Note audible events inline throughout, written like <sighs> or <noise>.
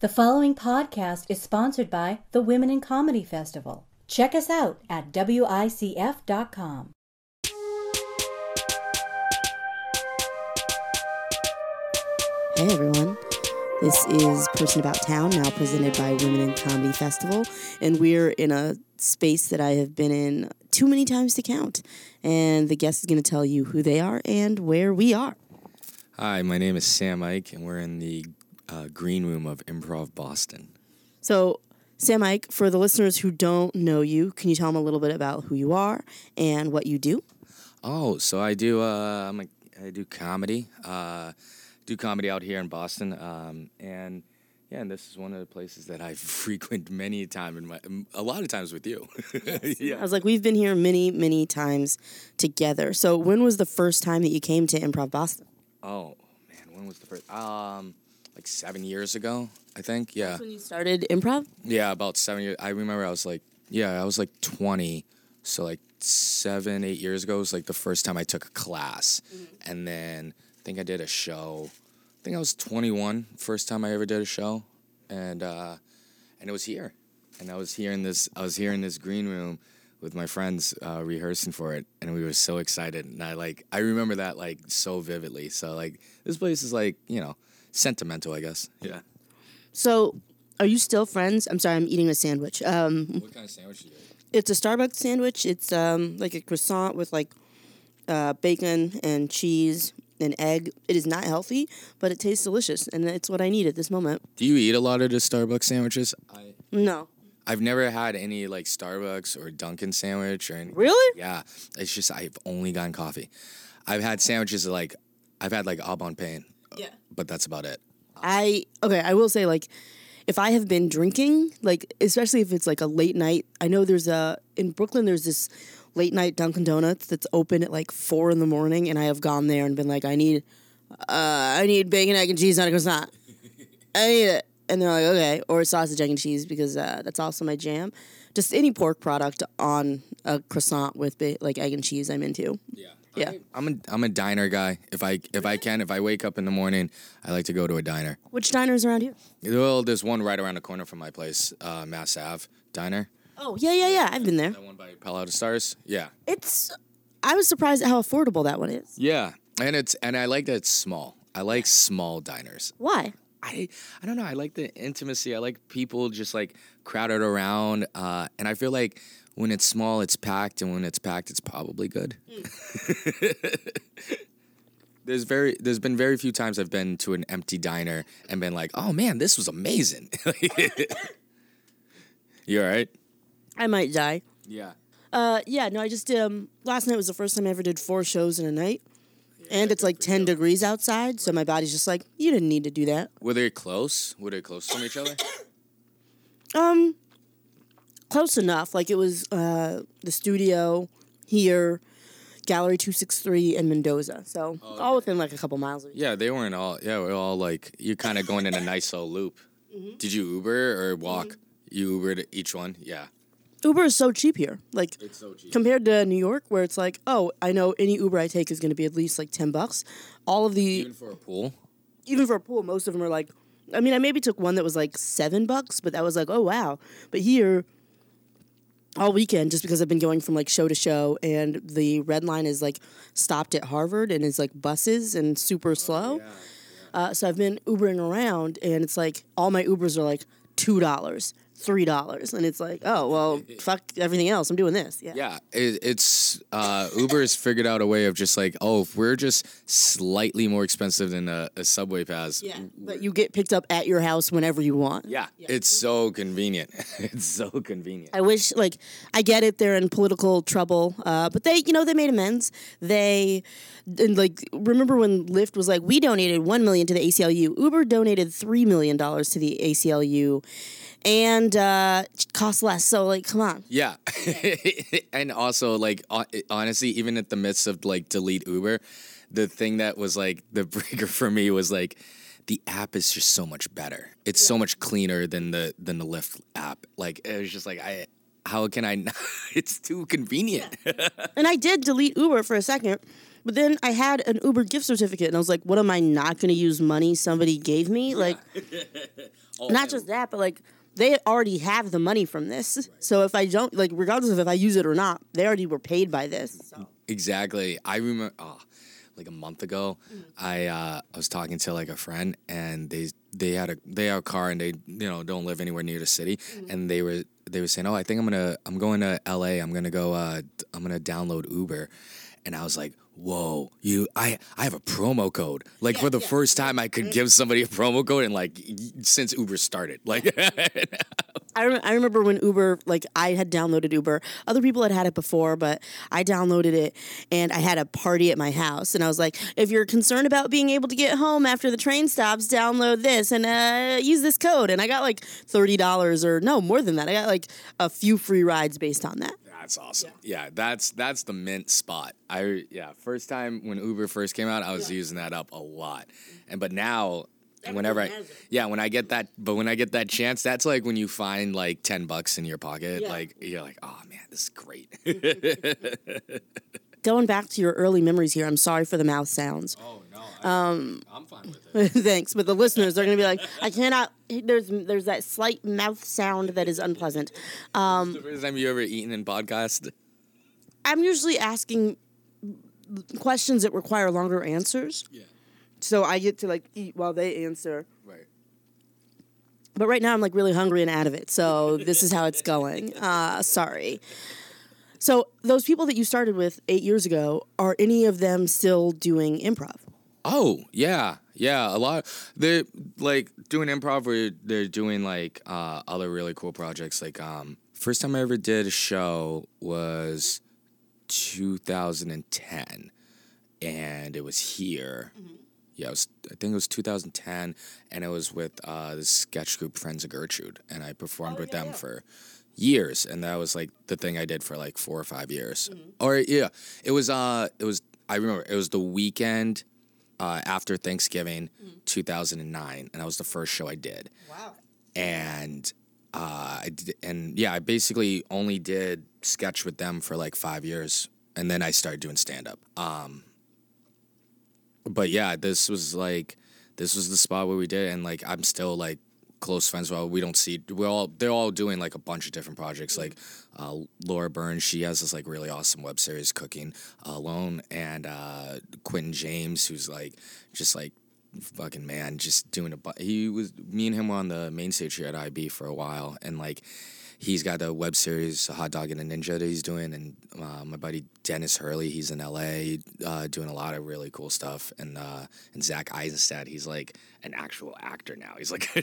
The following podcast is sponsored by the Women in Comedy Festival. Check us out at WICF.com. Hey everyone. This is Person About Town, now presented by Women in Comedy Festival. And we're in a space that I have been in too many times to count. And the guest is going to tell you who they are and where we are. Hi, my name is Sam Ike, and we're in the uh, green room of Improv Boston. So, Sam Ike, for the listeners who don't know you, can you tell them a little bit about who you are and what you do? Oh, so I do. Uh, I'm a, I do comedy. Uh, do comedy out here in Boston, um, and yeah, and this is one of the places that I <laughs> frequent many a time in my a lot of times with you. <laughs> I yeah. was like, we've been here many, many times together. So, when was the first time that you came to Improv Boston? Oh man, when was the first? Um, like seven years ago, I think. Yeah. When you started improv? Yeah, about seven years. I remember I was like, yeah, I was like 20. So, like seven, eight years ago was like the first time I took a class. And then I think I did a show. I think I was 21, first time I ever did a show. And, uh, and it was here. And I was here in this, I was here in this green room with my friends uh, rehearsing for it. And we were so excited. And I like, I remember that like so vividly. So, like, this place is like, you know, sentimental, I guess. Yeah. So, are you still friends? I'm sorry, I'm eating a sandwich. Um, What kind of sandwich did you get? it's a Starbucks sandwich. It's um, like a croissant with like uh, bacon and cheese and egg. It is not healthy, but it tastes delicious, and it's what I need at this moment. Do you eat a lot of the Starbucks sandwiches? I No, I've never had any like Starbucks or Dunkin' sandwich or any. really? Yeah, it's just I've only gotten coffee. I've had sandwiches like I've had like au bon pain, Yeah. but that's about it. I okay. I will say like. If I have been drinking, like especially if it's like a late night, I know there's a in Brooklyn there's this late night Dunkin' Donuts that's open at like four in the morning, and I have gone there and been like, I need, uh, I need bacon, egg, and cheese on a croissant. I need it, and they're like, okay, or sausage, egg, and cheese because uh, that's also my jam. Just any pork product on a croissant with ba- like egg and cheese, I'm into. Yeah. Yeah. I'm a I'm a diner guy. If I if I can, if I wake up in the morning, I like to go to a diner. Which diners around here? Well, there's one right around the corner from my place, uh, Mass Ave Diner. Oh yeah, yeah, yeah. I've been there. That one by Palo Alto Stars. Yeah. It's. I was surprised at how affordable that one is. Yeah, and it's and I like that it's small. I like small diners. Why? I I don't know. I like the intimacy. I like people just like crowded around, uh, and I feel like when it's small, it's packed, and when it's packed, it's probably good. <laughs> there's very there's been very few times I've been to an empty diner and been like, oh man, this was amazing. <laughs> you all right? I might die. Yeah. Uh, yeah, no, I just um last night was the first time I ever did four shows in a night, and it's like ten degrees outside, so my body's just like, you didn't need to do that. Were they close? Were they close from each other? Um, close enough. Like it was uh the studio here, Gallery Two Six Three, and Mendoza. So all within like a couple miles of each. Yeah, they weren't all. Yeah, we're all like you're kind of going in a nice little loop. <laughs> Did you Uber or walk? You Ubered each one. Yeah. Uber is so cheap here. Like It's so cheap. compared to New York, where it's like, oh, I know any Uber I take is going to be at least like ten bucks. All of the Even for a pool. even for a pool, most of them are like. I mean, I maybe took one that was like seven bucks, but that was like, oh wow. But here, all weekend, just because I've been going from like show to show, and the red line is like stopped at Harvard and is like buses and super slow. Uh, so I've been Ubering around, and it's like all my Ubers are like two dollars, three dollars, and it's like, oh well, <laughs> fuck everything else. I'm doing this. Yeah. Yeah, it, it's uh, Uber has figured out a way of just like, oh, if we're just slightly more expensive than a, a subway pass. Yeah, but you get picked up at your house whenever you want. Yeah, it's so convenient. <laughs> it's so convenient. I wish, like, I get it. They're in political trouble, uh, but they, you know, they made amends. They, and like, remember when Lyft was like, we donated one million to the ACLU. Uber donated three million dollars to the ACLU, and uh, it cost less. So, like, come on. Yeah, <laughs> and also like honestly, even at the midst of like delete Uber, the thing that was like the <laughs> breaker for me was like the app is just so much better. It's so much cleaner than the than the Lyft app. Like it was just like I. How can I? Not? <laughs> It's too convenient. And I did delete Uber for a second But then I had an Uber gift certificate, and I was like, "What am I not going to use money somebody gave me?" Like, not just that, but like they already have the money from this. So if I don't, like, regardless of if I use it or not, they already were paid by this. So. Exactly. I remember, oh, like a month ago, I uh, I was talking to like a friend, and they they had a they have a car, and they you know don't live anywhere near the city, and they were they were saying, oh, I think I'm gonna I'm going to L.A. I'm gonna go uh, I'm gonna download Uber, and I was like. Whoa, you! I I have a promo code. Like for the first time, I could give somebody a promo code, and like since Uber started, like <laughs> I, rem- I remember when Uber, like I had downloaded Uber. Other people had had it before, but I downloaded it and I had a party at my house. And I was like, if you're concerned about being able to get home after the train stops, download this and uh, use this code. And I got like $30 or no, more than that. I got like a few free rides based on that. That's awesome. Yeah. that's that's the mint spot. I yeah, first time when Uber first came out, I was using that up a lot. And but now whenever I yeah, when I get that but when I get that chance, that's like when you find like 10 bucks in your pocket, Yeah. like you're like, "Oh man, this is great." <laughs> Going back to your early memories here, I'm sorry for the mouth sounds. oh no. Um I'm fine with it. <laughs> Thanks, but the listeners are going to be like, I cannot. There's there's that slight mouth sound that is unpleasant. the first time you ever eaten in podcast? I'm usually asking questions that require longer answers. Yeah. So I get to like eat while they answer. Right. But right now I'm like really hungry and out of it. So <laughs> this is how it's going. Uh, sorry. So those people that you started with eight years ago, are any of them still doing improv? Oh yeah, yeah. A lot. They're like doing improv. Or they're doing like uh, other really cool projects. Like um, first time I ever did a show was 2010, and it was here. Yeah, it was. I think it was 2010, and it was with uh, the sketch group Friends of Gertrude, and I performed with them for years, and that was like the thing I did for like four or five years. Or yeah, it was. Uh, it was. I remember it was the weekend uh, after Thanksgiving, 2009, and that was the first show I did. Wow. And uh, I did, and yeah, I basically only did sketch with them for like five years, and then I started doing stand up. Um, but yeah, this was like this was the spot where we did, it, and like I'm still like close friends. Well, we don't see we're all they're all doing like a bunch of different projects. Like uh, Laura Burns, she has this like really awesome web series, Cooking Alone, and uh, Quentin James, who's like just like fucking man, just doing a. bu- He was me and him were on the main stage here at IB for a while, and like he's got a web series, Hot Dog and a Ninja, that he's doing, and uh, my buddy Dennis Hurley, he's in LA, uh, doing a lot of really cool stuff, and uh, and Zach Eisenstadt, he's like an actual actor now. He's like <laughs> a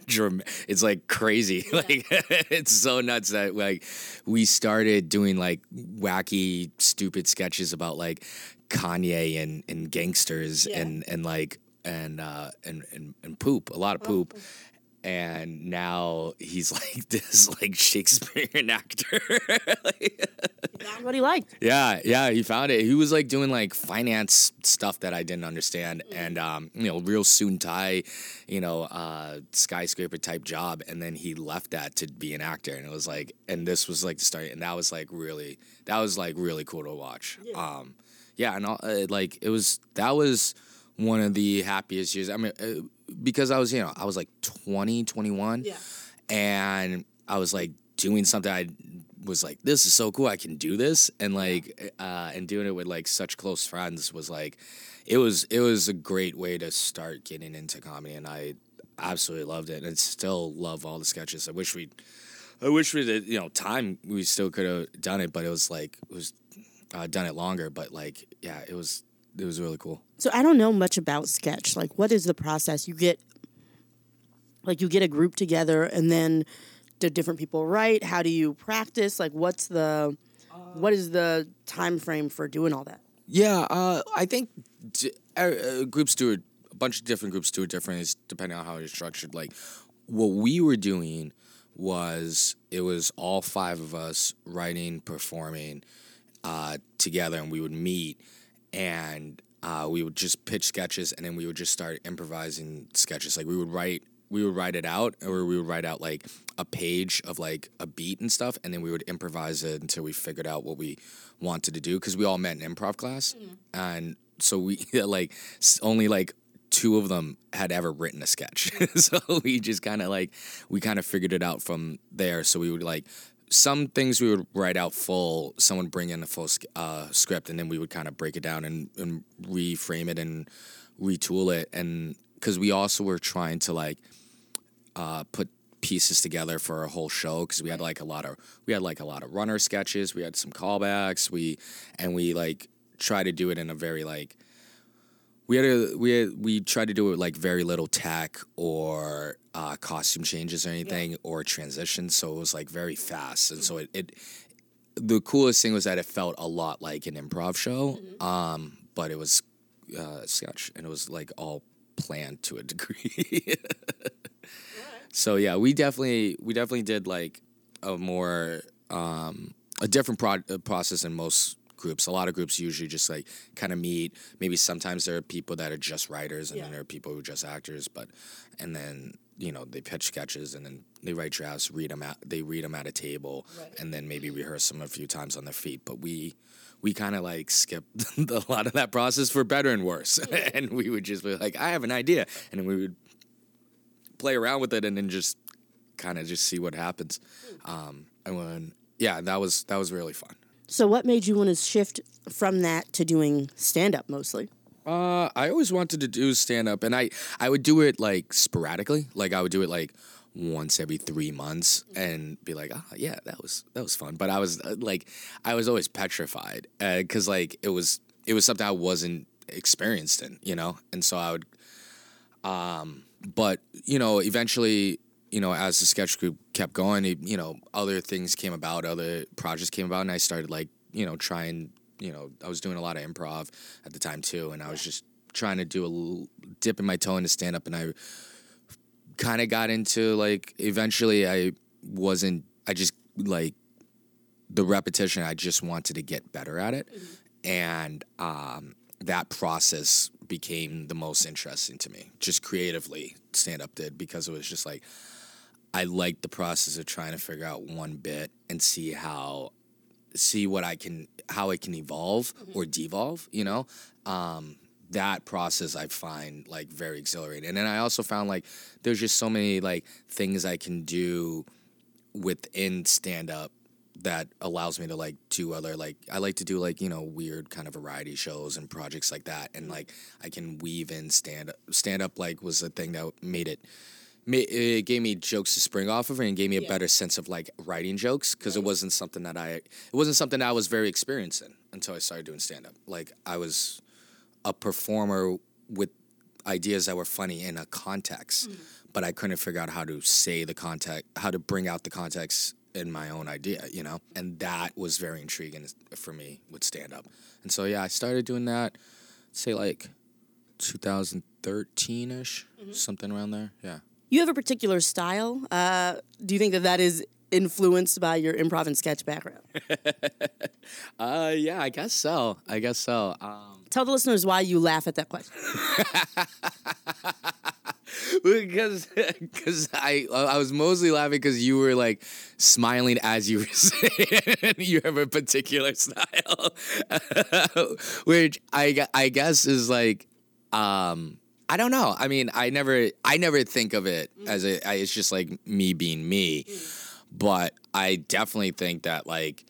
It's like crazy, <laughs> like <laughs> it's so nuts that like we started doing like wacky, stupid sketches about like Kanye and and gangsters Yeah. and and like and uh and and, and poop, a lot of poop. And now he's <laughs> like this like Shakespearean <laughs> actor. Like- That's what he liked. yeah, yeah, he found it. He was like doing like finance stuff that I didn't understand, and um, you know, real suit and tie, you know, uh, skyscraper type job, and then he left that to be an actor, and it was like, and this was like the start, and that was like really, that was like really cool to watch. Um, yeah, and all, uh, like it was that was one of the happiest years. I mean, uh, because I was you know I was like 20, 21 Yeah. and I was like doing something I was like this is so cool I can do this and like uh and doing it with like such close friends was like it was it was a great way to start getting into comedy and I absolutely loved it and I still love all the sketches I wish we I wish we did you know time we still could have done it but it was like it was uh, done it longer but like yeah it was it was really cool So I don't know much about sketch. Like, what is the process? You get, like, you get a group together, and then do different people write? How do you practice? Like, what's the, what is the time frame for doing all that? Yeah, uh, I think d- uh, groups do it. A bunch of different groups do it differently, it's depending on how it's structured. Like, what we were doing was it was all five of us writing, performing uh, together, and we would meet and uh, we would just pitch sketches, and then we would just start improvising sketches. Like we would write, we would write it out, or we would write out like a page of like a beat and stuff, and then we would improvise it until we figured out what we wanted to do. Because we all met in improv class, and so we <laughs> like only like two of them had ever written a sketch. <laughs> so we just kind of like we kind of figured it out from there. So we would like some things we would write out full. Someone bring in a full uh, script, and then we would kind of break it down and, and reframe it and retool it. And because we also were trying to like uh, put pieces together for a whole show because we had like a lot of we had like a lot of runner sketches we had some callbacks we and we like try to do it in a very like we had a we had, we tried to do it with, like very little tech or uh, costume changes or anything or transitions so it was like very fast and so it, it the coolest thing was that it felt a lot like an improv show um but it was uh, sketch and it was like all planned to a degree. So yeah, we definitely we definitely did like a more um, a different pro- uh, process than most groups. A lot of groups usually just like kind of meet. Maybe sometimes there are people that are just writers, and then there are people who are just actors. But and then you know they pitch sketches, and then they write drafts, read them at they read them at a table, and then maybe rehearse them a few times on their feet. But we we kind of like skipped <laughs> a lot of that process for better and worse. <laughs> and we would just be like, I have an idea, and then we would play around with it and then just kind of just see what happens. Um, and when yeah, that was that was really fun. So, what made you want to shift from that to doing stand up mostly? Uh, I always wanted to do stand up, and I I would do it like sporadically. Like I would do it like once every three months, and be like, ah, yeah, that was that was fun. But I was uh, like, I was always petrified because like it was it was something I wasn't experienced in, you know, and so I would. Um, but you know, eventually, you know, as the sketch group kept going, it, you know, other things came about, other projects came about, and I started like, you know, trying. You know, I was doing a lot of improv at the time too, and I was just trying to do a little dipping my toe into stand up, and I kind of got into like. Eventually, I wasn't. I just like the repetition. I just wanted to get better at it, and um, that process became the most interesting to me. Just creatively, stand up did because it was just like I liked the process of trying to figure out one bit and see how see what I can how it can evolve or devolve, you know? Um that process I find like very exhilarating. And then I also found like there's just so many like things I can do within stand up that allows me to like do other like I like to do like you know weird kind of variety shows and projects like that. And like I can weave in stand up stand up like was a thing that made it it gave me jokes to spring off of and gave me a better sense of like writing jokes because it wasn't something that I it wasn't something that I was very experienced in until I started doing stand up. Like I was a performer with ideas that were funny in a context, mm. but I couldn't figure out how to say the context, how to bring out the context in my own idea, you know? And that was very intriguing for me with stand up. And so, yeah, I started doing that, say like 2013 ish, something around there. Yeah. You have a particular style. Uh, do you think that that is influenced by your improv and sketch background? <laughs> Uh, yeah, I guess so. I guess so. Um, Tell the listeners why you laugh at that question. <laughs> because because I I was mostly laughing because you were like smiling as you were <laughs> saying you have a particular style, <laughs> which I I guess is like um I don't know. I mean, I never I never think of it as a I, it's just like me being me, but I definitely think that like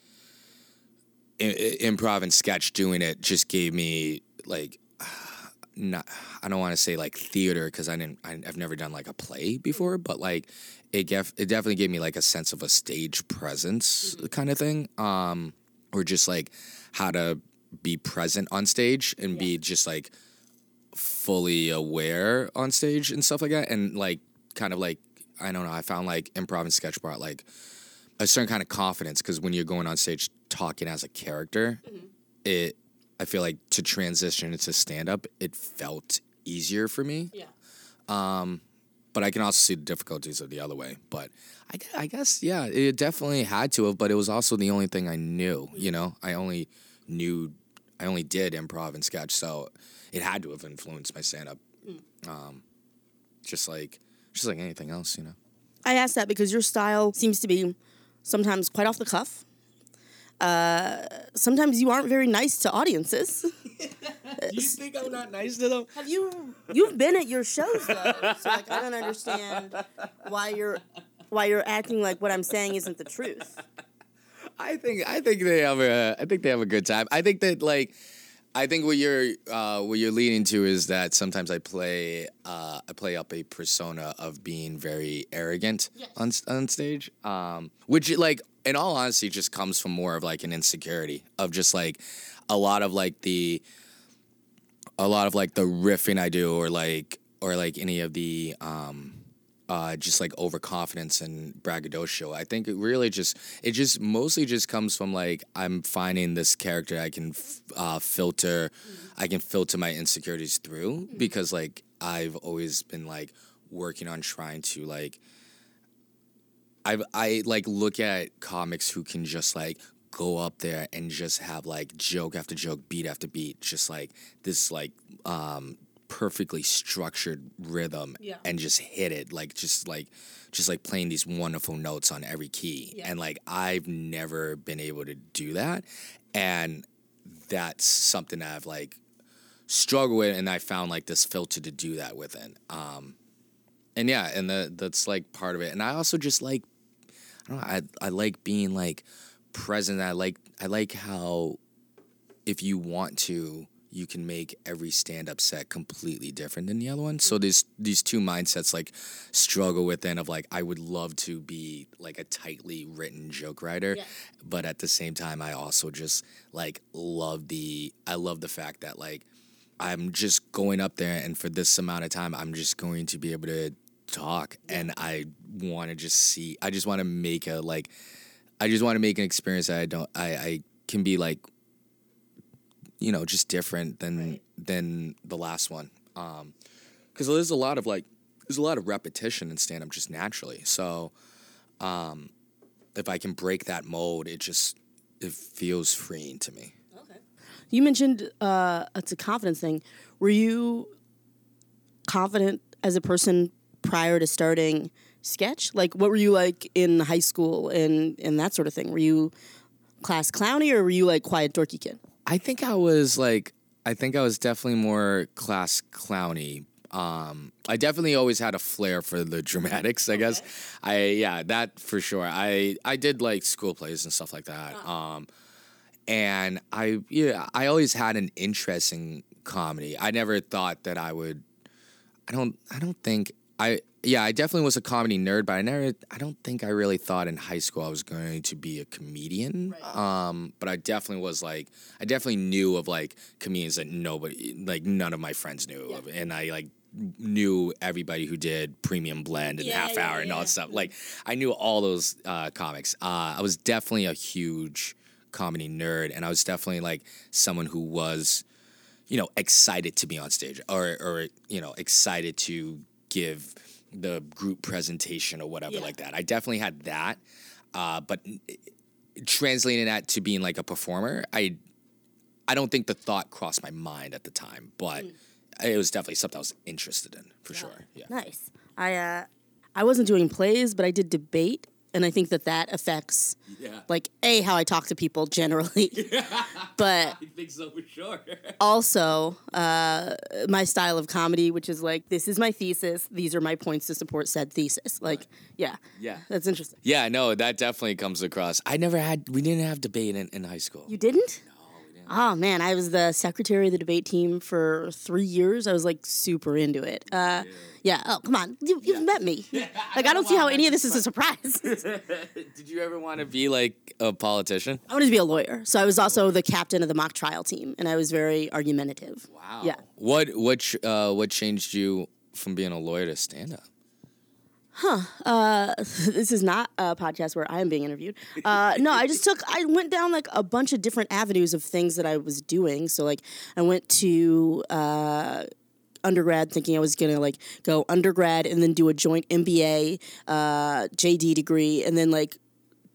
improv and sketch doing it just gave me like <sighs> not I don't want to say like theater because I didn't I, I've never done like a play before, but like it gef- it definitely gave me like a sense of a stage presence kind of thing, um, or just like how to be present on stage and be just like fully aware on stage and stuff like that, and like kind of like I don't know I found like improv and sketch brought like a certain kind of confidence because when you're going on stage talking as a character, mm-hmm. it I feel like to transition into stand up, it felt easier for me. Yeah. Um, but I can also see the difficulties of the other way. But I, I guess, yeah, it definitely had to have, but it was also the only thing I knew, you mm-hmm. know? I only knew, I only did improv and sketch. So it had to have influenced my stand up. Mm. Um, just like, just like anything else, you know? I ask that because your style seems to be sometimes quite off the cuff. Uh, sometimes you aren't very nice to audiences. <laughs> You think I'm not nice to them? Have you you've been at your shows though, so like I don't understand why you're why you're acting like what I'm saying isn't the truth. I think I think they have a I think they have a good time. I think that like I think what you're uh, what you're leading to is that sometimes I play uh, I play up a persona of being very arrogant on on stage, um, which like in all honesty just comes from more of like an insecurity of just like a lot of like the a lot of like the riffing I do or like or like any of the um uh just like overconfidence and braggadocio. I think it really just it just mostly just comes from like I'm finding this character I can f- uh filter I can filter my insecurities through because like I've always been like working on trying to like I I like look at comics who can just like go up there and just have like joke after joke, beat after beat, just like this like um perfectly structured rhythm Yeah. and just hit it like just like just like playing these wonderful notes on every key. And like I've never been able to do that. And that's something that I've like struggled with and I found like this filter to do that within. Um and yeah, and the, that's like part of it. And I also just like I don't know, I I like being like present. I like I like how if you want to, you can make every stand up set completely different than the other one. So mm-hmm. there's these two mindsets like struggle within of like I would love to be like a tightly written joke writer, but at the same time I also just like love the I love the fact that like I'm just going up there and for this amount of time I'm just going to be able to talk. And I want to just see I just want to make a like I just want to make an experience that I don't I I can be like you know just different than than the last one um cuz there's a lot of like there's a lot of repetition in stand up just naturally so um if I can break that mold it just it feels freeing to me Okay. You mentioned uh, it's a confidence thing. Were you confident as a person prior to starting sketch? Like, what were you like in high school and and that sort of thing? Were you class clowny or were you like quiet dorky kid? I think I was like, I think I was definitely more class clowny. Um, I definitely always had a flair for the dramatics. I guess I yeah that for sure. I I did like school plays and stuff like that. Um, and I yeah I always had an interest in comedy. I never thought that I would. I don't. I don't think I. Yeah, I definitely was a comedy nerd, but I never. I don't think I really thought in high school I was going to be a comedian. Um, but I definitely was like. I definitely knew of like comedians that nobody, like none of my friends knew of, and I like knew everybody who did premium blend and half hour and all that stuff. Like I knew all those uh, comics. Uh, I was definitely a huge comedy nerd, and I was definitely like someone who was you know, excited to be on stage or, or you know, excited to give the group presentation or whatever like that. I definitely had that. Uh, but translating that to being like a performer, I I don't think the thought crossed my mind at the time, but it was definitely something I was interested in for sure. Yeah. Nice. I uh, I wasn't doing plays, but I did debate, and I think that that affects Yeah. like a how I talk to people generally, <laughs> but I think so for sure. <laughs> also uh, my style of comedy, which is like this is my thesis, these are my points to support said thesis. Like, yeah, Yeah. that's interesting. Yeah, no, that definitely comes across. I never had, we didn't have debate in, in high school. You didn't? Oh man, I was the secretary of the debate team for three years. I was like super into it. Uh, yeah. Oh come on, you, you've met me. <laughs> Like I don't see how any of this is a surprise. <laughs> Did you ever want to be like a politician? I wanted to be a lawyer, so I was also the captain of the mock trial team, and I was very argumentative. Wow. Yeah. What what uh, what changed you from being a lawyer to stand up? <laughs> this is not a podcast where I am being interviewed. Uh, no, I just took, I went down like a bunch of different avenues of things that I was doing. So, like, I went to uh, undergrad thinking I was gonna like go undergrad and then do a joint MBA, uh, JD degree, and then like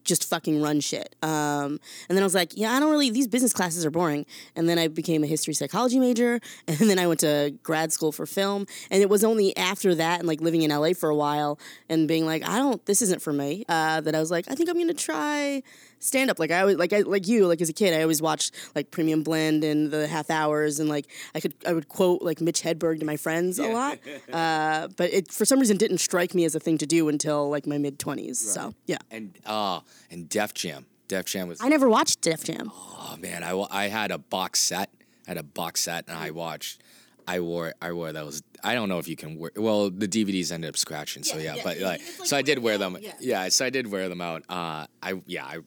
just fucking run shit. Um, and then I was like, yeah, I don't really. These business classes are boring. And then I became a history psychology major, <laughs> and then I went to grad school for film. And it was only after that and like living in LA for a while and being like, I don't. This isn't for me. Uh, that I was like, I think I'm gonna try stand up. Like I always like I like you like as a kid, I always watched like Premium Blend and the half hours and like I could I would quote like Mitch Hedberg to my friends a lot. <laughs> Uh, but it for some reason didn't strike me as a thing to do until like my mid twenties. So yeah, And uh and Def Jam. Def Jam was I never watched Def Jam. oh man, I, I had a box set. I had a box set and I watched I wore I wore those I don't know if you can wear well the DVDs ended up scratching so yeah, but like so I did wear them yeah. so I did wear them out uh I yeah I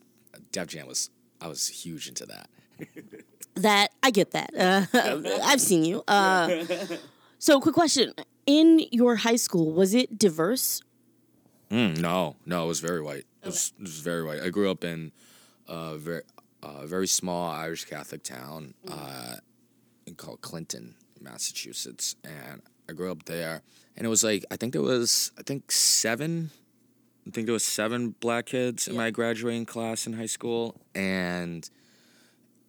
Def Jam was I was huge into that <laughs> That I get that. Uh, <laughs> I've seen you. Uh, so quick question: In your high school, was it diverse? Mm, no, no, it was very white. It, was, it was very white. I grew up in a very, uh, very small Irish Catholic town uh, called Clinton, Massachusetts, and I grew up there. And it was like I think there was I think seven, I think there was seven black kids in my graduating class in high school, and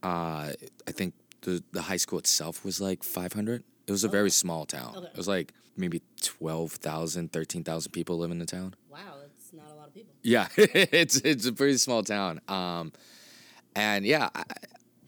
uh, I think the the high school itself was like five hundred. It was a very small town. It was like maybe 12,000, 13,000 people live in the town. Wow, that's not a lot of people. Yeah, <laughs> it's it's a pretty small town. Um, and yeah, I,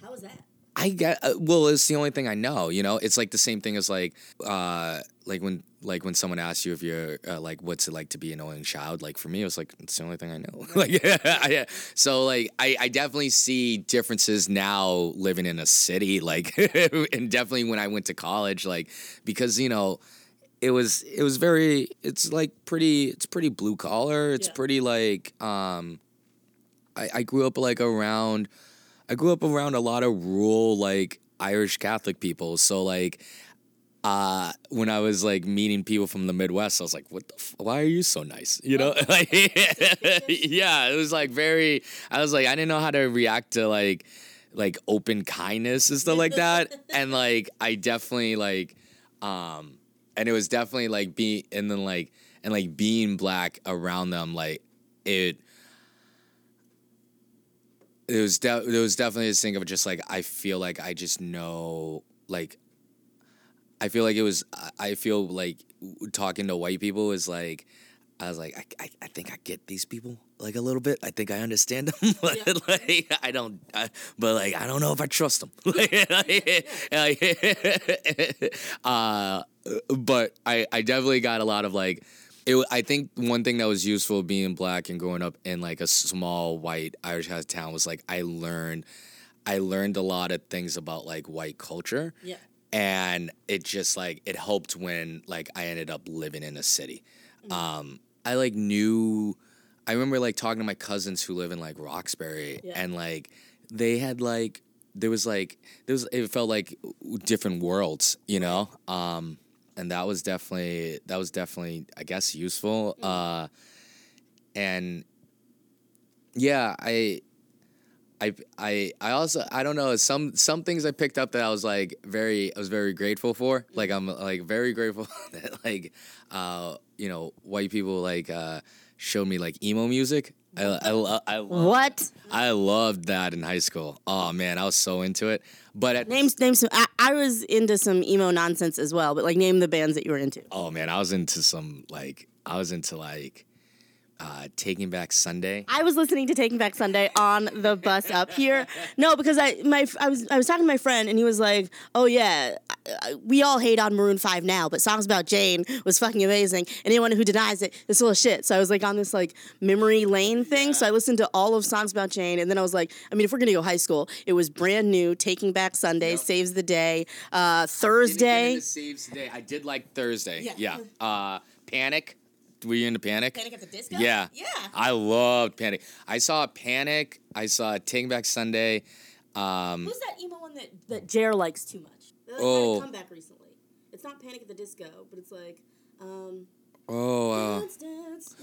How was that? I get uh, well. It's the only thing I know. You know, it's like the same thing as like uh, like when like when someone asks you if you're uh, like what's it like to be an only child. Like for me, it was like it's the only thing I know. <laughs> like <laughs> yeah, so like I I definitely see differences now living in a city. <laughs> Like and definitely when I went to college, like because you know it was it was very it's like pretty it's pretty blue collar it's Yeah. pretty like um I, I grew up like around I grew up around a lot of rural like Irish Catholic people so like uh when I was like meeting people from the Midwest I was like what the f- why are you so nice? You know? Like <laughs> yeah it was like very I was like I didn't know how to react to like like open kindness and stuff like that. <laughs> And like I definitely like um and it was definitely like being and then like and like being black around them like it it was de- it was definitely this thing of just like I feel like I just know like I feel like it was I- feel like talking to white people is like I was like I, I, I think I get these people like a little bit. I think I understand them <laughs> but like I don't I, but like I don't know if I trust them. <laughs> Like, like, <laughs> uh but I I definitely got a lot of like it, I think one thing that was useful being black and growing up in like a small white Irish town was like I learned I learned a lot of things about like white culture. Yeah. And it just like it helped when like I ended up living in a city. Um I like knew I remember like talking to my cousins who live in like Roxbury Yeah. and like they had like there was like there was it felt like different worlds, you know? Um and that was definitely that was definitely I guess useful. Uh and yeah, I I I I also I don't know some some things I picked up that I was like very I was very grateful for. Like I'm like very grateful <laughs> that like uh you know white people like uh showed me like emo music. I I I, lo- What? I loved that in high school. Oh man, I was so into it. But at Name name some. I, I was into some emo nonsense as well, but like name the bands that you were into. oh man, I was into some like I was into like uh Taking Back Sunday. I was listening to Taking Back Sunday on the bus up here. No, because I my I was I was talking to my friend and he was like, "Oh yeah, we all hate on Maroon Five now, but songs about Jane was fucking amazing, and anyone who denies it is full of shit." So I was like on this like memory lane thing. So I listened to all of songs about Jane, and then I was like, I mean, if we're gonna go high school, it was brand new. Taking Back Sunday, Saves the Day, uh, Thursday. Saves the Day. I did like Thursday. Yeah. Yeah. Uh, Panic. Were you into Panic? Panic at the Disco? Yeah. Yeah. I loved Panic. I saw Panic. I saw Taking Back Sunday. Um, Who's that emo one that that Jer likes too much? Like Oh. had a comeback recently. It's not Panic at the Disco, but it's like, um, Oh, uh,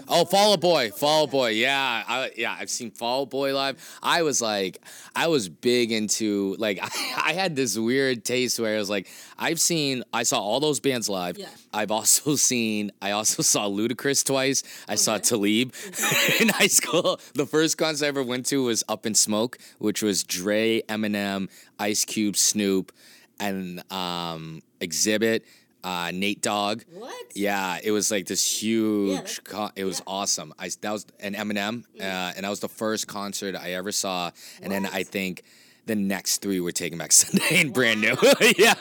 oh, Fall Out Boy, Fall Out Boy. Yeah, I, yeah, I've seen Fall Out Boy live. I was like, I was big into like, I, <laughs> I had this weird taste where I was like, I've seen, I saw all those bands live. Yeah. I've also <laughs> seen, I also saw Ludacris twice. I saw Talib <laughs> in high school. The first concert I ever went to was Up in Smoke, which was Dre, Eminem, Ice Cube, Snoop, and um, Xzibit. Uh, Nate Dogg. What? Yeah, it was like this huge. that's- con- it was awesome. I that was an Eminem, uh, and that was the first concert I ever saw. And then I think the next three were Taking Back <laughs> Sunday and Brand New. <laughs> yeah,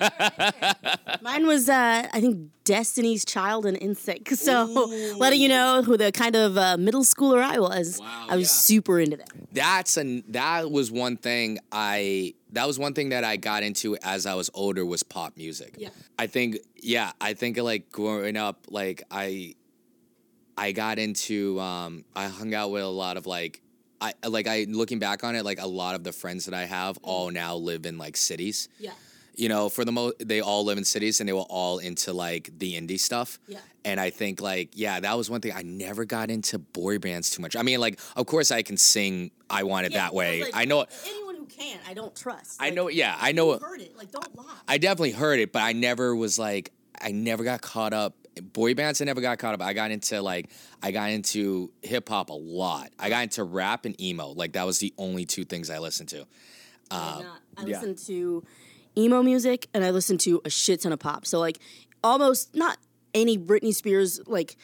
Mine was, uh, I think, Destiny's Child and NSYNC. <laughs> So, letting you know who the kind of uh, middle schooler I was, Wow, I was yeah. super into that. that's an that was one thing I that was one thing that I got into as I was older was pop music. Yeah. I think yeah, I think like growing up, like I I got into um I hung out with a lot of like I like I looking back on it, like a lot of the friends that I have mm-hmm. all now live in like cities. Yeah. You know, for the most they all live in cities and they were all into like the indie stuff. Yeah. And I think like yeah, that was one thing I never got into boy bands too much. I mean, like of course I can sing I want it that way. I know Anyone who can, I don't trust. I know yeah, I know heard it. Like, don't lie. I definitely heard it, but I never was like I never got caught up. Boy bands, I never got caught up. I got into like I got into hip hop a lot. I got into rap and emo. Like that was the only two things I listened to. I um, not. I yeah. listen to emo music and I listened to a shit ton of pop. So like almost not any Britney Spears like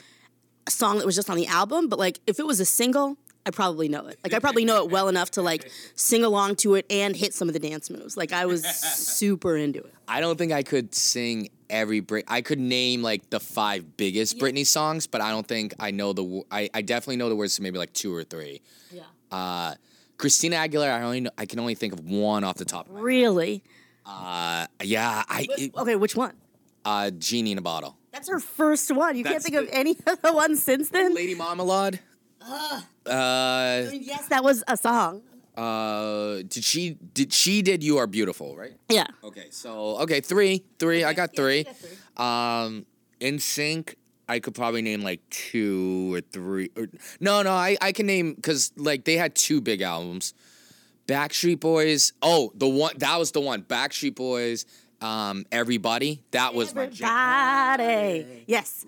song that was just on the album, but like if it was a single, I probably know it. Like I probably know it well enough to like sing along to it and hit some of the dance moves. Like I was super into it. I don't think I could sing every Brit. I could name like the five biggest Britney songs, but I don't think I know the. wo- I I definitely know the words to maybe like two or three. Yeah. Uh, Christina Aguilera, I only know, I can only think of one off the top. of Really? Uh, yeah, I it, Okay, which one? uh, Genie in a Bottle. That's her first one. You can't That's think of any <laughs> of the ones since then? Lady Marmalade. Uh, Yes, that was a song. uh, did she did she did You Are Beautiful, right? Yeah. Okay, so okay, three, three. I got three. Um, NSYNC, I could probably name like two or three. Or, no, no, I I can name because like they had two big albums. Backstreet Boys. Oh, the one that was the one. Backstreet Boys. Um, everybody. That was my jam. Body. Yes.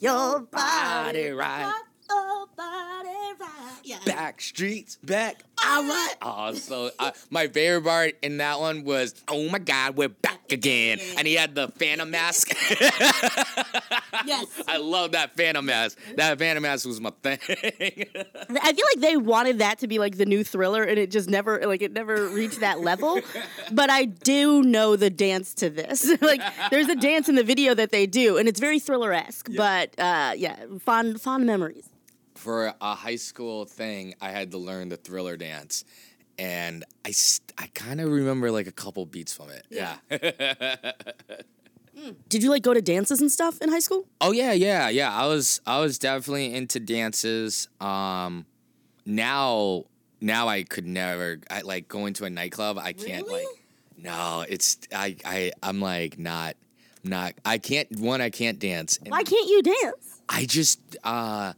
Your body. Body right. Your right. Yeah. Backstreet's Back. All right. Oh, so uh, my favorite part in that one was, oh my God, we're back again, and he had the Phantom mask. <laughs> Yes. <laughs> I love that Phantom mask. That Phantom mask was my thing. <laughs> I feel like they wanted that to be like the new thriller and it just never like it never reached that level. but I do know the dance to this. like there's a dance in the video that they do and it's very thriller esque. But uh, yeah, fond fond memories. For a high school thing, I had to learn the Thriller dance, and I st- I kind of remember like a couple beats from it. Yeah. <laughs> Did you like go to dances and stuff in high school? Oh yeah, yeah, yeah. I was I was definitely into dances. Um now now I could never I like going to a nightclub, I can't Really? like No, it's I I I'm like not not I can't one I can't dance. Why can't you dance? I just uh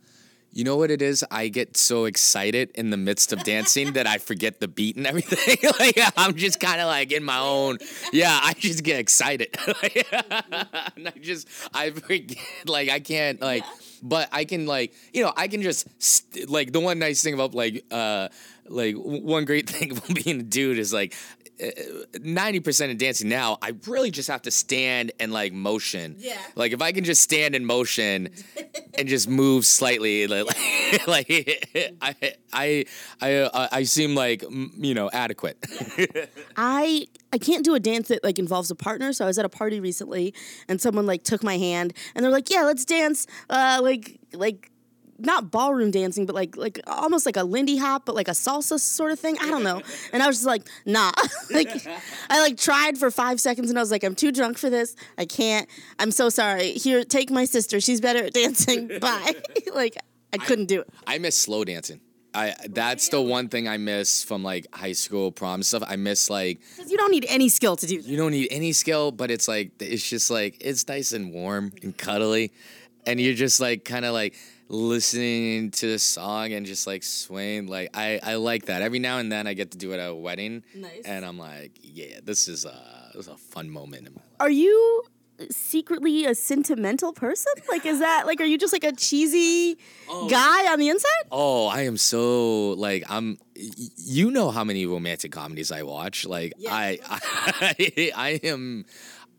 you know what it is? I get so excited in the midst of dancing that I forget the beat and everything. <laughs> like I'm just kind of like in my own. Yeah, I just get excited. <laughs> and I just I forget. Like I can't like, but I can like you know I can just st- like the one nice thing about like uh like one great <laughs> thing about being a dude is like. Ninety percent of dancing now, I really just have to stand and like motion. Yeah. Like if I can just stand in motion and just move slightly, <laughs> like, like I, I, I, uh, I seem like you know adequate. <laughs> I I can't do a dance that like involves a partner. So I was at a party recently, and someone like took my hand, and they're like, "Yeah, let's dance." Uh, like like not ballroom dancing, but like like almost like a Lindy Hop, but like a salsa sort of thing. I don't know. <laughs> And I was just like, "Nah." <laughs> like I like tried for five seconds, and I was like, "I'm too drunk for this. I can't. I'm so sorry. Here, take my sister. She's better at dancing. <laughs> Bye." like I couldn't do it. I miss slow dancing. I that's the one thing I miss from like high school prom stuff. I miss like 'Cause you don't need any skill to do that. you don't need any skill, but it's like it's just like it's nice and warm and cuddly. and you're just like kind of like listening to the song and just like swaying. Like I, I like that. Every now and then I get to do it at a wedding, Nice. and I'm like, yeah, this is a this is a fun moment in my life. Are you secretly a sentimental person? Like, is that like, are you just like a cheesy guy on the inside? Oh, I am so like I'm. y- You know how many romantic comedies I watch. Like I, <laughs> I, I am.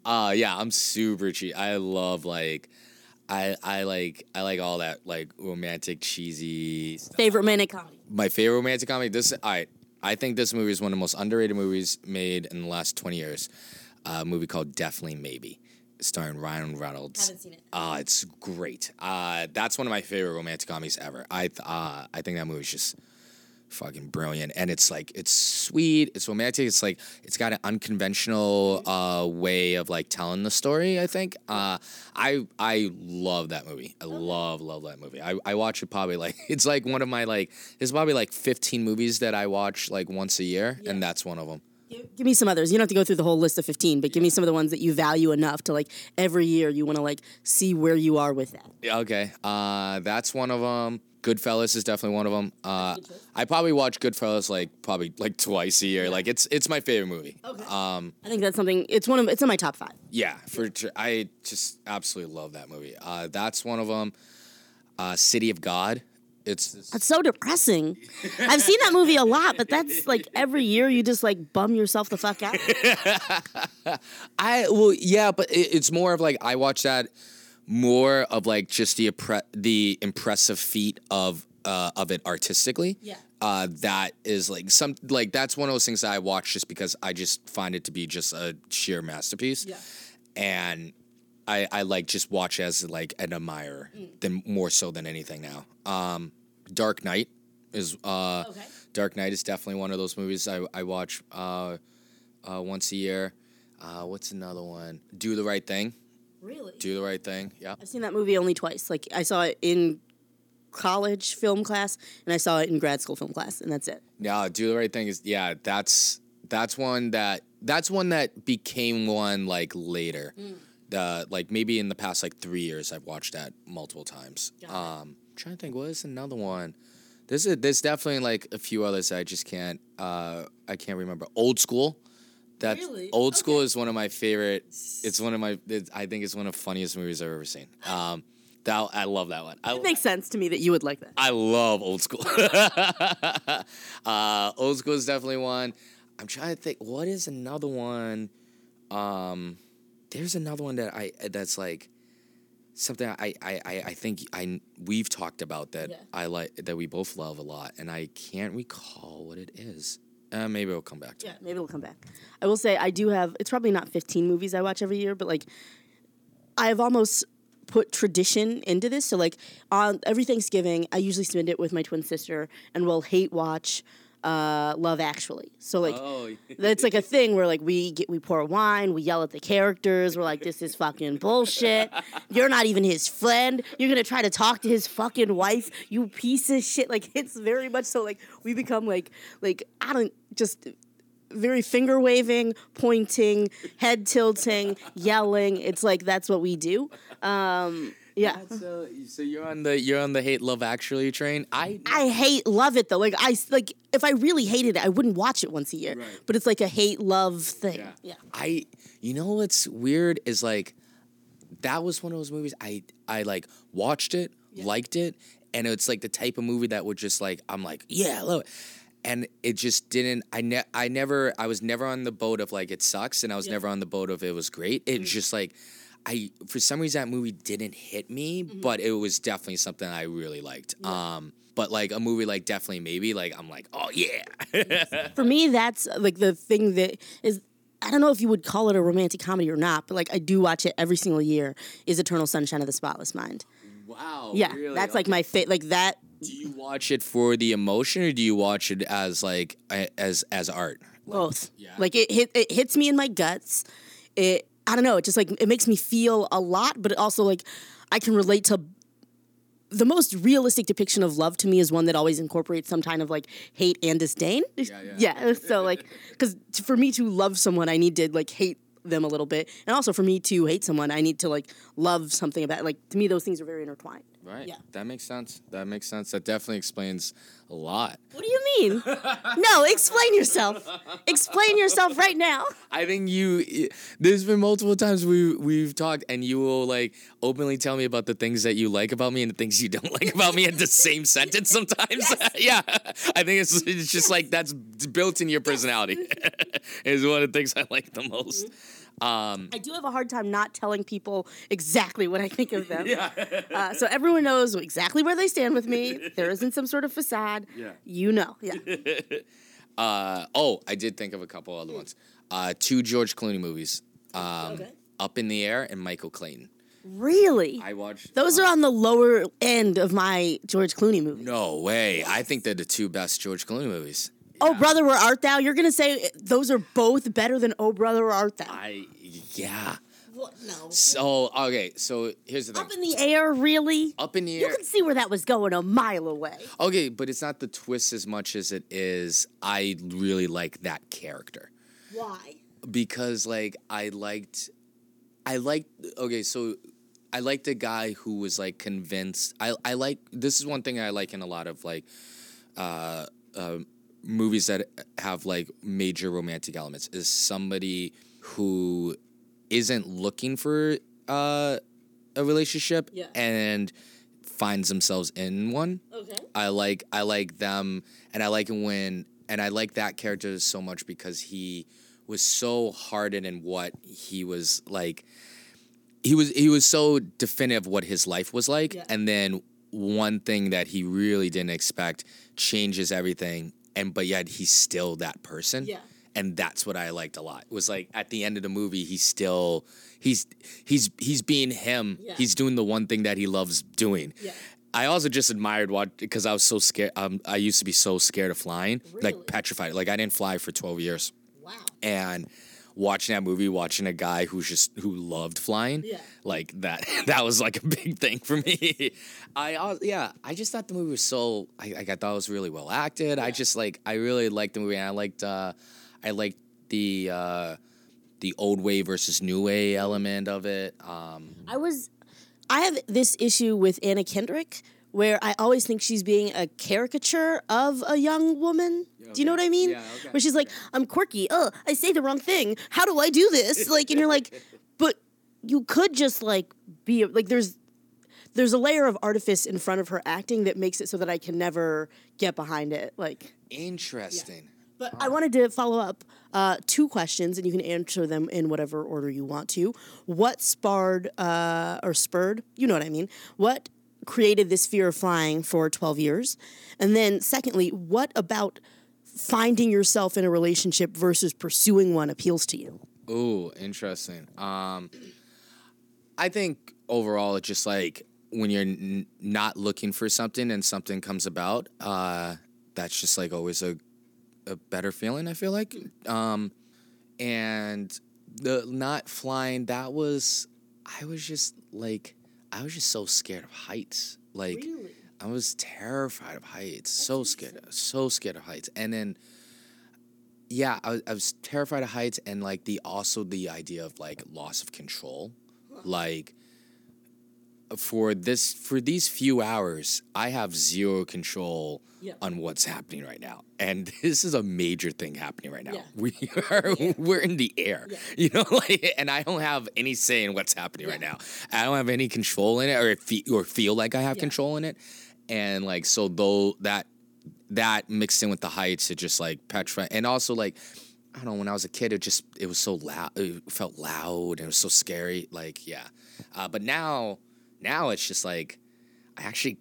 Uh, yeah, I'm super cheap. I love like. I, I like I like all that like romantic cheesy stuff. Favorite romantic comedy? my favorite romantic comedy. This I I think this movie is one of the most underrated movies made in the last twenty years. a movie called Definitely Maybe, starring Ryan Reynolds. Haven't seen it. Uh, it's great. Uh, that's one of my favorite romantic comedies ever. I th- uh, I think that movie's just fucking brilliant, and it's like it's sweet, it's romantic. It's like it's got an unconventional uh, way of like telling the story. I think. Uh, I I love that movie. I love love that movie. I, I watch it probably like <laughs> it's like one of my like there's probably like 15 movies that I watch like once a year, and that's one of them. Give me some others. You don't have to go through the whole list of 15, but give me some of the ones that you value enough to like every year you want to like see where you are with that. Yeah, Okay, uh, that's one of them. Goodfellas is definitely one of them. Uh, I probably watch Goodfellas like probably like twice a year. Like it's it's my favorite movie. Okay. Um, I think that's something, it's one of, it's in my top five. yeah, for tr- I just absolutely love that movie. Uh, that's one of them. Uh, City of God. It's That's so depressing. I've seen that movie a lot, but that's like every year you just like bum yourself the fuck out. <laughs> I well yeah, but it, it's more of like I watch that more of like just the the impressive feat of uh, of it artistically. Yeah. Uh, that is like some like that's one of those things that I watch just because I just find it to be just a sheer masterpiece. Yeah. And I I like just watch as like an admirer Mm. than more so than anything now. Um, Dark Knight is uh Okay. Dark Knight is definitely one of those movies I I watch uh, uh once a year. Uh, what's another one? Do the right thing. Really? Do the right thing. Yeah. I've seen that movie only twice. Like I saw it in college film class and I saw it in grad school film class and that's it. Yeah. Do the right thing is yeah. That's that's one that that's one that became one like later. The like maybe in the past like three years I've watched that multiple times. Um, trying to think what is another one. There's a, there's definitely like a few others that I just can't uh I can't remember. Old school. That's Really? old school Okay. is one of my favorite. It's one of my. I think it's one of the funniest movies I've ever seen. Um, that I love that one. I, It makes sense to me that you would like that. I love old school. <laughs> uh, old school is definitely one. I'm trying to think. What is another one? Um, there's another one that I that's like something I I, I, I think I we've talked about that Yeah. I like that we both love a lot, and I can't recall what it is. Uh, maybe it'll come back to Yeah, maybe it'll come back. I will say I do have. It's probably not 15 movies I watch every year, but like I've almost put tradition into this. So like on every Thanksgiving, I usually spend it with my twin sister, and we'll hate watch uh, Love Actually. So like. Oh, <laughs> That's like a thing where like we get we pour wine, we yell at the characters, we're like, this is fucking bullshit. You're not even his friend. You're gonna try to talk to his fucking wife, you piece of shit. Like it's very much so like we become like like I don't just very finger waving, pointing, head tilting, yelling. It's like that's what we do. Um yeah. so so you're on the you're on the hate love actually train. I I hate love it though. Like I like if I really hated it, I wouldn't watch it once a year. Right. But it's like a hate love thing. Yeah. I you know what's weird is like that was one of those movies I I like watched it, liked it, and it's like the type of movie that would just like I'm like, yeah, I love it. And it just didn't I ne- I never I was never on the boat of like it sucks and I was never on the boat of it was great. Mm-hmm. Just like I for some reason that movie didn't hit me, Mm-hmm. but it was definitely something I really liked. Um but like a movie like definitely maybe like I'm like, oh yeah. <laughs> For me, that's like the thing that is. I don't know if you would call it a romantic comedy or not, but like I do watch it every single year. Is Eternal Sunshine of the Spotless Mind? wow. Yeah, that's like my fa- like that. Do you watch it for the emotion, or do you watch it as like as as art? Both. Yeah. Like it hit it hits me in my guts. It I don't know, it just like it makes me feel a lot, but it also like I can relate to the most realistic depiction of love to me is one that always incorporates some kind of like hate and disdain. yeah. yeah. <laughs> So like cuz for me to love someone I need to like hate them a little bit. And also for me to hate someone, I need to like love something about like to me those things are very intertwined. Right. Yeah. That makes sense. That makes sense. That definitely explains a lot. What do you mean? <laughs> no, explain yourself. Explain yourself right now. I think you. There's been multiple times we we've talked, and you will like openly tell me about the things that you like about me and the things you don't like about me in the same sentence. Sometimes, <laughs> yeah. I think it's it's just like that's built in your personality. <laughs> is one of the things I like the most. Mm-hmm. Um, I do have a hard time not telling people exactly what I think of them. <laughs> Yeah. uh, so everyone knows exactly where they stand with me. There isn't some sort of facade. Yeah. You know. Yeah. <laughs> uh, oh, I did think of a couple other ones. Uh, two George Clooney movies. Um, Okay. Up in the Air and Michael Clayton. really? I watched Those are on the lower end of my George Clooney movies. No way. I think they're the two best George Clooney movies. Oh, brother, where art thou? You're gonna say those are both better than Oh, brother, where art thou? I yeah. What? No. So okay, so here's the thing. Up in the air, really? Up in the air. You air. can see where that was going a mile away. Okay, but it's not the twist as much as it is I really like that character. Why? Because like I liked I liked okay, so I liked a guy who was like convinced I I like this is one thing I like in a lot of like uh uh movies that have like major romantic elements is somebody who isn't looking for uh a relationship Yeah. and finds themselves in one. Okay. I like I like them and I like when and I like that character so much because he was so hardened in what he was like he was he was so definitive what his life was like Yeah. and then one thing that he really didn't expect changes everything and but yet he's still that person Yeah. and that's what I liked a lot It was like at the end of the movie he's still he's he's he's being him Yeah. he's doing the one thing that he loves doing Yeah. I also just admired what because I was so scared. Um, I used to be so scared of flying, Really? like petrified. Like I didn't fly for twelve years, Wow. and watching that movie, watching a guy who's just who loved flying, Yeah. like that. <laughs> That was like a big thing for me. I al- yeah, I just thought the movie was so. I like I thought it was really well acted. I just like I really liked the movie, and I liked uh, I liked the uh, the old way versus new way element of it. Um, I was I have this issue with Anna Kendrick where I always think she's being a caricature of a young woman. Do you know what I mean? Yeah, okay, Where she's like, I'm quirky. Oh, I say the wrong thing. How do I do this? Like, and you're like, <laughs> but you could just like be like, there's there's a layer of artifice in front of her acting that makes it so that I can never get behind it. Like, interesting. but I wanted to follow up uh, two questions, and you can answer them in whatever order you want to. What sparred uh, or spurred? You know what I mean. What created this fear of flying for twelve years? And then, secondly, what about finding yourself in a relationship versus pursuing one appeals to you? Ooh, interesting. Um, I think overall, it's just like when you're n- not looking for something and something comes about, uh, that's just like always a a better feeling. I feel like, um, and the not flying that was I was just like I was just so scared of heights. Like I was terrified of heights. so scared, so scared of heights, and then yeah, I was, I was terrified of heights and like the also the idea of like loss of control. Like for this for these few hours, I have zero control Yeah. on what's happening right now. And <laughs> this is a major thing happening right now. Yeah. We are <laughs> we're in the air. <laughs> You know, like and I don't have any say in what's happening right now. I don't have any control in it or fe- or feel like I have Yeah. control in it. And like so though that that mixed in with the heights, it just like petrified. And also like I don't know, when I was a kid, it just it was so loud. It felt loud and it was so scary. Like yeah, uh, but now now it's just like I actually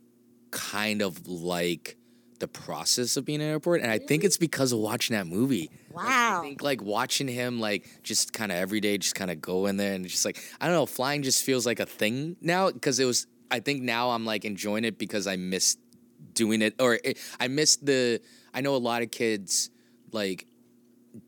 kind of like the process of being in an airport, and I think it's mm-hmm. because of watching that movie. Like, Wow. I think like watching him like just kind of every day, just kind of go in there and just like I don't know, flying just feels like a thing now because it was. I think now I'm like enjoying it because I miss doing it, or it, I miss the. I know a lot of kids like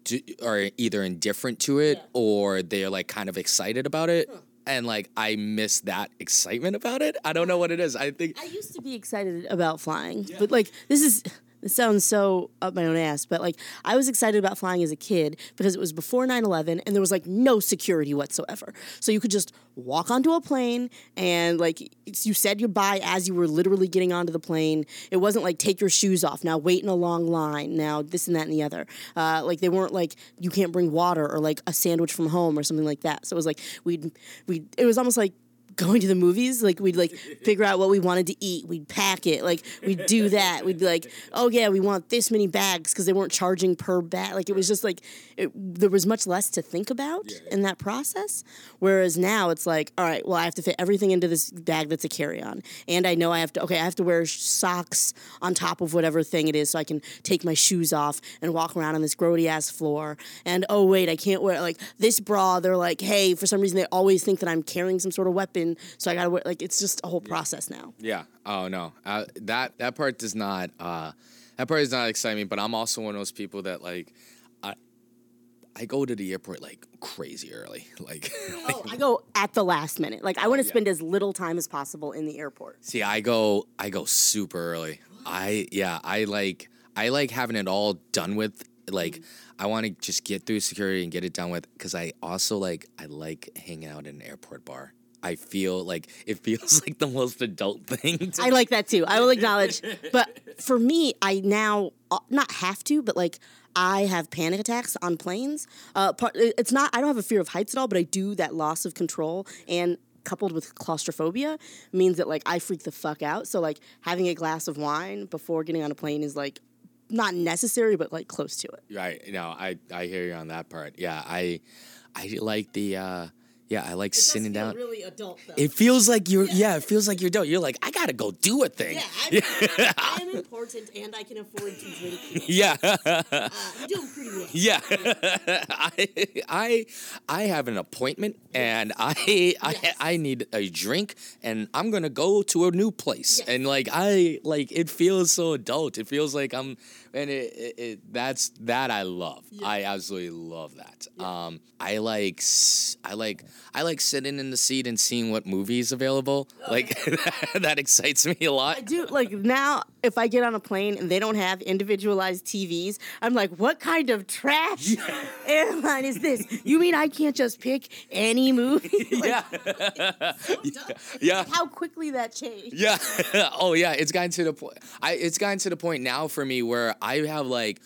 do, are either indifferent to it Yeah. or they're like kind of excited about it. And like I miss that excitement about it. I don't know what it is. I think I used to be excited about flying, but like this is This sounds so up my own ass, but like I was excited about flying as a kid because it was before 9 11 and there was like no security whatsoever. So you could just walk onto a plane and like you said goodbye as you were literally getting onto the plane. It wasn't like take your shoes off, now wait in a long line, now this and that and the other. Uh, like they weren't like you can't bring water or like a sandwich from home or something like that. So it was like we'd, we it was almost like going to the movies like we'd like <laughs> figure out what we wanted to eat. We'd pack it. Like we'd do that. We'd be like oh yeah we want this many bags because they weren't charging per bag. Like it was just like it, there was much less to think about in that process. Whereas now it's like all right well i have to fit everything into this bag that's a carry-on. And i know i have to okay i have to wear socks on top of whatever thing it is so i can take my shoes off and walk around on this grody ass floor. And oh wait i can't wear like this bra they're like hey for some reason they always think that i'm carrying some sort of weapon so i gotta wear like it's just a whole process now Yeah. Oh no. Uh, that that part does not. Uh, that part does not excite me. But I'm also one of those people that like, I, I go to the airport like crazy early. <laughs> Like, oh i go at the last minute like i want to spend as little time as possible in the airport see, I go I go super early. I yeah. I like I like having it all done with. Like, I want to just get through security and get it done with. Because I also like I like hanging out in an airport bar. I feel like it feels <laughs> like the most adult thing. To I like that too. I will acknowledge. <laughs> But for me, I now uh, not have to, but like I have panic attacks on planes. Uh, part, it's not. I don't have a fear of heights at all, but I do that loss of control and coupled with claustrophobia means that like I freak the fuck out. So like having a glass of wine before getting on a plane is like not necessary, but like close to it. Right. No, I I hear you on that part. Yeah, I I like the uh yeah, I like sitting down. really adult though. It feels like you're yeah, it feels like you're dope. You're like, I gotta go do a thing. Yeah, I <laughs> am important and I can afford to drink. <laughs> Yeah. I'm doing pretty well. Yeah. <laughs> I I I have an appointment and I I Yes. I need a drink and I'm gonna go to a new place. And like I like it feels so adult. It feels like I'm and it, it, it that's that I love. I absolutely love that. Um I like I like I like sitting in the seat and seeing what movies available. Like <laughs> that excites me a lot. I do like now if I get on a plane and they don't have individualized TVs, I'm like, what kind of trash airline is this? You mean I can't just pick any movie? <laughs> Like, yeah. <laughs> yeah. How quickly that changed. Yeah. oh yeah. It's gotten to the point. I it's gotten to the point now for me where I have like,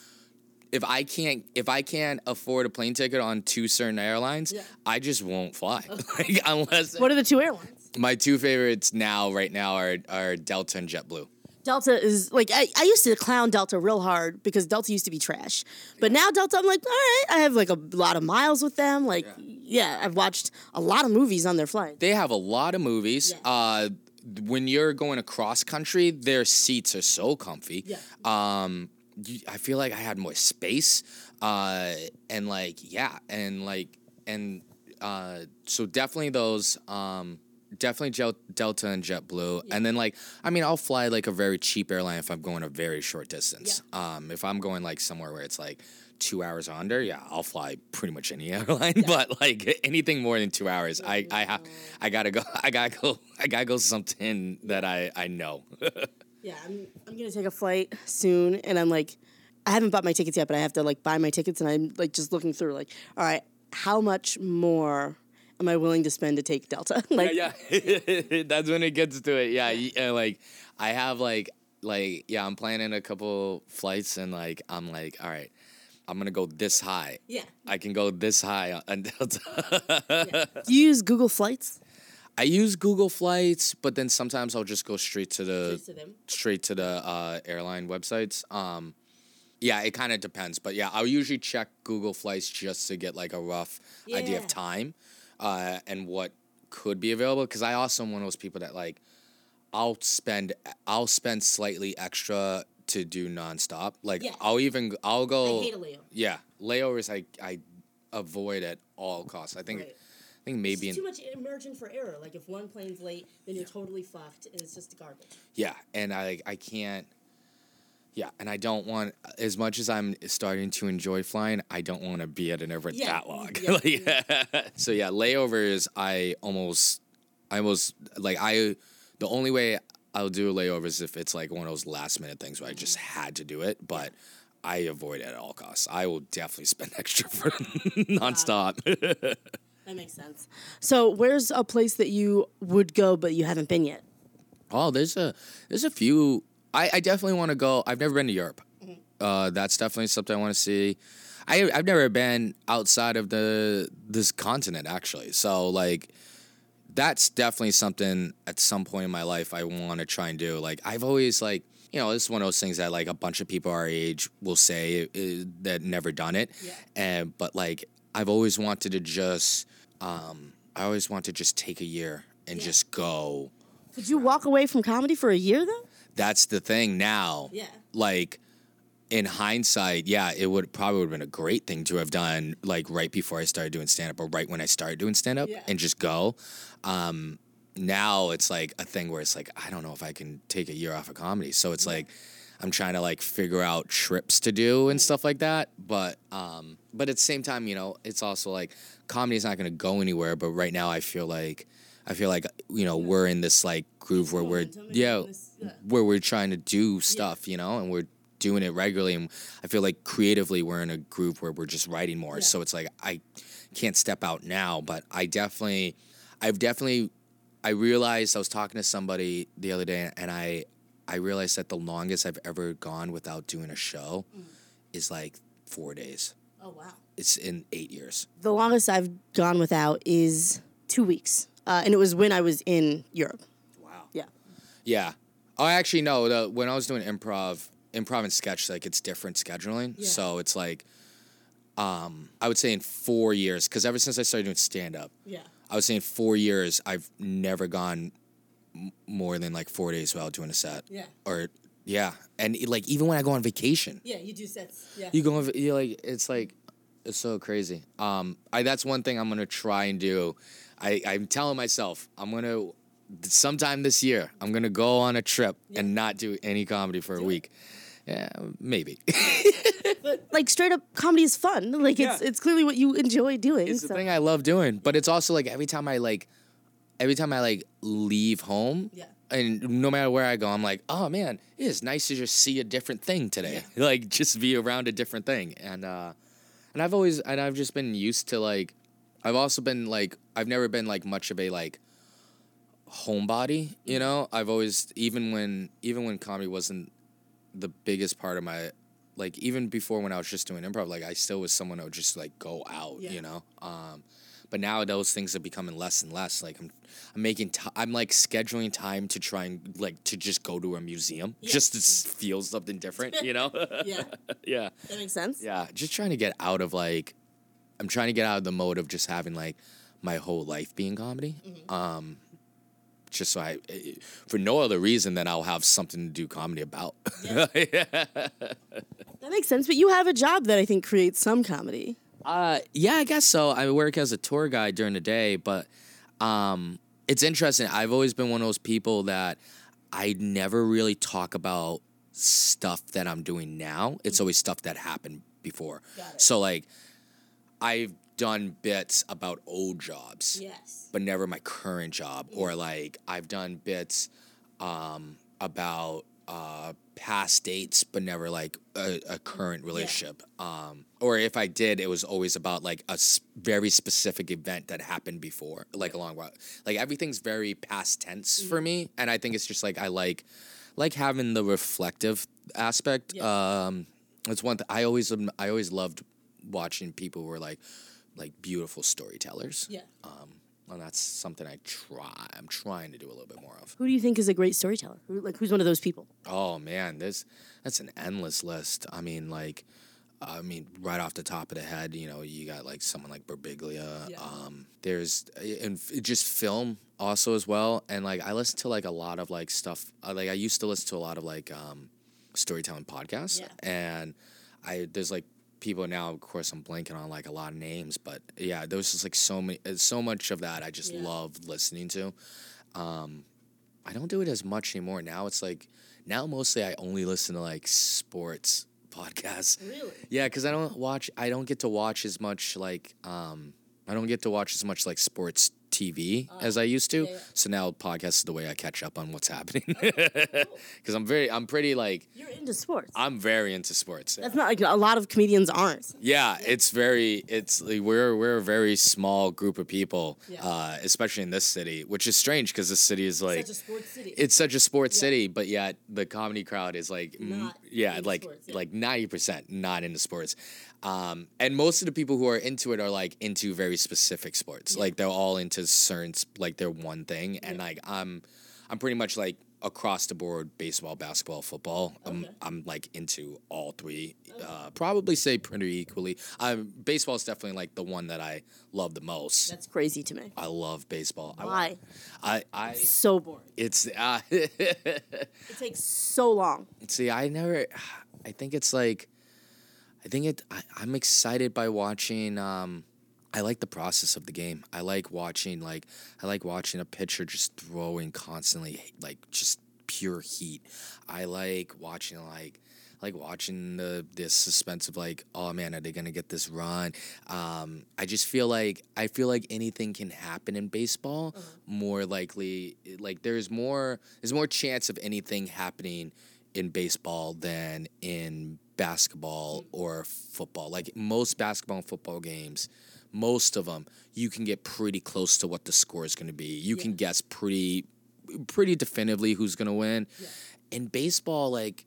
if I can't if I can't afford a plane ticket on two certain airlines, Yeah. I just won't fly. <laughs> like unless What are the two airlines? my two favorites now right now are are Delta and JetBlue. Delta is like I, I used to clown Delta real hard because Delta used to be trash. But now Delta I'm like, all right, I have like a lot of miles with them. Like yeah, I've watched a lot of movies on their flight. They have a lot of movies. Yeah. Uh, when you're going across country, their seats are so comfy. Yeah. Um, I feel like I had more space. Uh, and like yeah, and like and uh, so definitely those. Um, definitely Gel- Delta and JetBlue, and then like I mean I'll fly like a very cheap airline if I'm going a very short distance. Um, if I'm going like somewhere where it's like two hours under, yeah, I'll fly pretty much any <laughs> airline. But like anything more than two hours, I I have I gotta go. <laughs> I gotta go. I gotta go something that I I know. <laughs> Yeah, I'm I'm gonna take a flight soon, and I'm like, I haven't bought my tickets yet, but I have to like buy my tickets, and I'm like just looking through, like, all right, how much more am I willing to spend to take Delta? <laughs> like, yeah, yeah. <laughs> That's when it gets to it. Yeah, y- uh, like I have like like yeah, I'm planning a couple flights and like I'm like, all right, I'm gonna go this high. Yeah. I can go this high on- on Delta. Do you use Google Flights? I use Google Flights, but then sometimes I'll just go straight to the Straight to them? straight to the uh, airline websites. Um, yeah, it kind of depends, but yeah, I'll usually check Google Flights just to get like a rough idea of time uh, and what could be available. Because I also am one of those people that like I'll spend I'll spend slightly extra to do nonstop. Like Yeah. I'll even I'll go. I hate a. Yeah, layovers I I avoid at all costs. I think Right. I think maybe in, too much margin for error. Like if one plane's late, then you're totally fucked, and it's just garbage. Yeah, and I I can't. Yeah, and I don't want as much as I'm starting to enjoy flying. I don't want to be at an airport Yeah, that long. yeah, <laughs> Like, <laughs> so yeah, layovers. I almost, I almost like I. The only way I'll do layovers if it's like one of those last minute things where I just mm-hmm. had to do it, but I avoid it at all costs. I will definitely spend <laughs> extra for nonstop. That makes sense. So, where's a place that you would go but you haven't been yet? Oh, there's a there's a few. I, I definitely want to go. I've never been to Europe. Uh, that's definitely something I want to see. I I've never been outside of the this continent actually. So like, that's definitely something at some point in my life I want to try and do. Like I've always like you know this is one of those things that like a bunch of people our age will say uh, that never done it. Yeah. And but like I've always wanted to just um I always want to just take a year and just go Did you walk away from comedy for a year though? that's the thing now. Yeah. Like in hindsight, yeah, it would probably would have been a great thing to have done like right before I started doing stand up or right when I started doing stand up Yeah. and just go. Um now it's like a thing where it's like I don't know if I can take a year off of comedy. So it's like I'm trying to like figure out trips to do and stuff like that. But um but at the same time, you know, it's also like comedy's not gonna go anywhere, but right now I feel like I feel like you know, we're in this like groove where we're yeah, where we're trying to do stuff, you know, and we're doing it regularly. And I feel like creatively we're in a group where we're just writing more. So it's like I can't step out now, but I definitely, I've definitely, I realized I was talking to somebody the other day, and I, I realized that the longest I've ever gone without doing a show mm. is like four days. Oh wow. It's in eight years. The longest I've gone without is two weeks, uh, and it was when I was in Europe. Wow. Yeah. Yeah. Oh, actually, no. The, when I was doing improv, improv and sketch, like it's different scheduling. Yeah. So it's like, um, I would say in four years, because ever since I started doing stand up, Yeah. I was saying four years, I've never gone m- more than like four days without doing a set. Yeah. Or yeah, and it, like even when I go on vacation, Yeah, you do sets. Yeah. you go on, you like it's like it's so crazy. Um, I that's one thing I'm gonna try and do. I I'm telling myself I'm gonna sometime this year I'm gonna go on a trip and not do any comedy for a week. Yeah, maybe. but <laughs> like straight up comedy is fun. <laughs> Like it's Yeah. it's clearly what you enjoy doing. it's so- the thing I love doing, but it's also like every time I like, every time I like leave home. Yeah. And no matter where I go, I'm like, oh man, it is nice to just see a different thing today. <laughs> like just be around a different thing. And uh and I've always and I've just been used to like I've also been like I've never been like much of a like homebody, you know? I've always even when even when comedy wasn't the biggest part of my like even before when I was just doing improv, like I still was someone that would just like go out, Yeah. you know. Um, but now those things are becoming less and less. Like I'm, I'm making, ti I'm like scheduling time to try and like to just go to a museum, just to feel something different, you know. <laughs> Yeah. <laughs> yeah, That makes sense. yeah. Just trying to get out of like, I'm trying to get out of the mode of just having like my whole life being comedy. Um, just so I, eh, for no other reason than I'll have something to do comedy about. <laughs> That makes sense. But you have a job that I think creates some comedy. Uh, yeah, I guess so. I work as a tour guide during the day, but um, it's interesting. I've always been one of those people that I never really talk about stuff that I'm doing now. It's always stuff that happened before. So like, I've done bits about old jobs Yes. but never my current job or like i've done bits um, about uh, past dates but never like a, a current relationship. Um, or if i did it was always about like a very specific event that happened before like a long while like everything's very past tense for me and i think it's just like i like like having the reflective aspect. Yeah. um it's one th- i always i always loved watching people who were like like beautiful storytellers. Yeah. um, and that's something I try. I'm trying to do a little bit more of. Who do you think is a great storyteller? Who, like who's one of those people? Oh man, there's that's an endless list. I mean, like, I mean, right off the top of the head, you know, you got like someone like Birbiglia. Yeah. Um, there's and just film also as well. And like, I listen to like a lot of like stuff. uh, Like, I used to listen to a lot of like um, storytelling podcasts, Yeah. and I there's like people now. Of course, I'm blanking on like a lot of names, but yeah, there was just like so many, so much of that I just Yeah. loved listening to. Um, I don't do it as much anymore. Now it's like now mostly I only listen to like sports <laughs> podcasts. Really? Yeah, because I don't watch. I don't get to watch as much like um. I don't get to watch as much like sports TV as I used to. Oh, yeah. So now podcast is the way I catch up on what's <laughs> happening. Because <laughs> I'm very, I'm pretty like, You're into sports. I'm very into sports. That's not like a lot of comedians aren't. Yeah, it's very it's like we're we're a very small group of people, Yeah. uh, especially in this city, which is strange because this city is like It's such a sports city. it's such a sports city, but yet the comedy crowd is like m- yeah, like sports, yeah. like ninety percent not into sports, um, and most of the people who are into it are like into very specific sports, like they're all into certain like their one thing, and like I'm I'm pretty much like across the board baseball, basketball, football. I'm I'm like into all three. Uh, probably say pretty equally. Um, baseball is definitely like the one that I love the most. That's crazy to me. I love baseball. I- Why? I I So boring. it's uh, <laughs> It takes so long. see. I never. I think it's like. I think it. I, I'm excited by watching. Um, I like the process of the game. I like watching like I like watching a pitcher just throwing constantly like just pure heat. I like watching like like watching the the suspense of like oh man are they gonna get this run? Um, I just feel like I feel like anything can happen in baseball. More likely like there's more there's more chance of anything happening in baseball than in basketball or football. Like most basketball and football games, most of them you can get pretty close to what the score is going to be. You can guess pretty pretty definitively who's going to win. In baseball like